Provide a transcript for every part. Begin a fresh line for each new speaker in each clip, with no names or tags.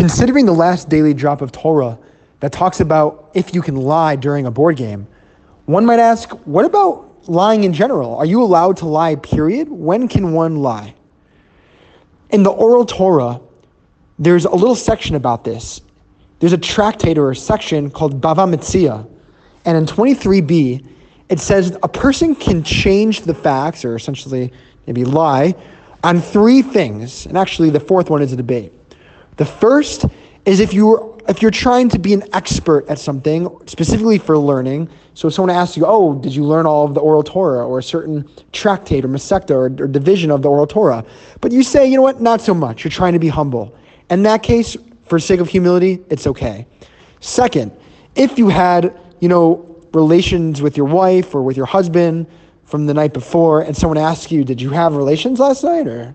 considering the last daily drop of Torah that talks about if you can lie during a board game, one might ask, what about lying in general? Are you allowed to lie, period? When can one lie? In the oral Torah, there's a little section about this. There's a tractate or section called Bava Metzia. And in 23b, it says a person can change the facts, or essentially maybe lie, on three things. And actually, the fourth one is a debate. The first is if you're if you're trying to be an expert at something, specifically for learning. So if someone asks you, "Oh, did you learn all of the oral Torah, or a certain tractate, or masechta, or, or division of the oral Torah?" But you say, "You know what? Not so much. You're trying to be humble." In that case, for sake of humility, it's okay. Second, if you had, you know, relations with your wife or with your husband from the night before, and someone asks you, "Did you have relations last night?" or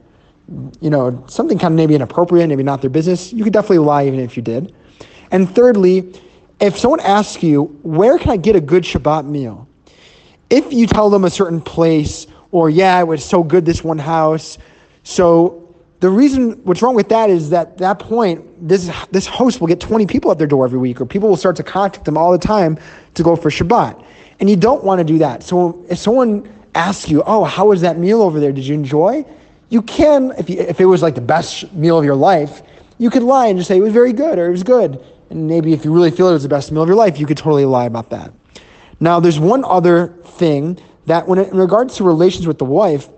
you know, something kind of maybe inappropriate, maybe not their business, you could definitely lie even if you did. And thirdly, if someone asks you, where can I get a good Shabbat meal? If you tell them a certain place, or yeah, it was so good this one house. So the reason what's wrong with that is that at that point, this this host will get 20 people at their door every week, or people will start to contact them all the time to go for Shabbat. And you don't want to do that. So if someone asks you, oh, how was that meal over there? Did you enjoy? You can, if, you, if it was like the best meal of your life, you could lie and just say it was very good or it was good. And maybe if you really feel it was the best meal of your life, you could totally lie about that. Now, there's one other thing that when it, in regards to relations with the wife,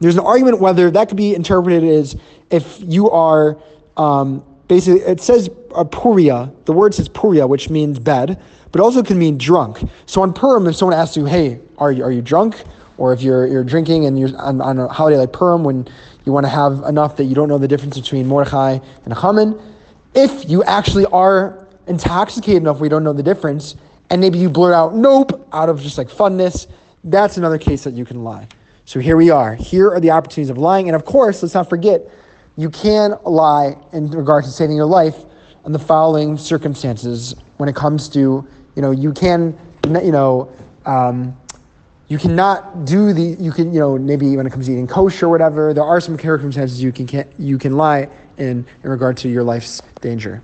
there's an argument whether that could be interpreted as if you are um, basically, it says uh, puria, the word says puria, which means bed, but also can mean drunk. So on Purim, if someone asks you, hey, are you, are you drunk? Or if you're, you're drinking and you're on, on a holiday like Purim, when you want to have enough that you don't know the difference between Mordechai and Haman, if you actually are intoxicated enough you don't know the difference, and maybe you blurt out nope out of just like funness, that's another case that you can lie. So here we are. Here are the opportunities of lying. And of course, let's not forget, you can lie in regards to saving your life in the following circumstances when it comes to, you know, you can, you know, um, you cannot do the you can you know maybe when it comes to eating kosher or whatever there are some circumstances you can, can you can lie in in regard to your life's danger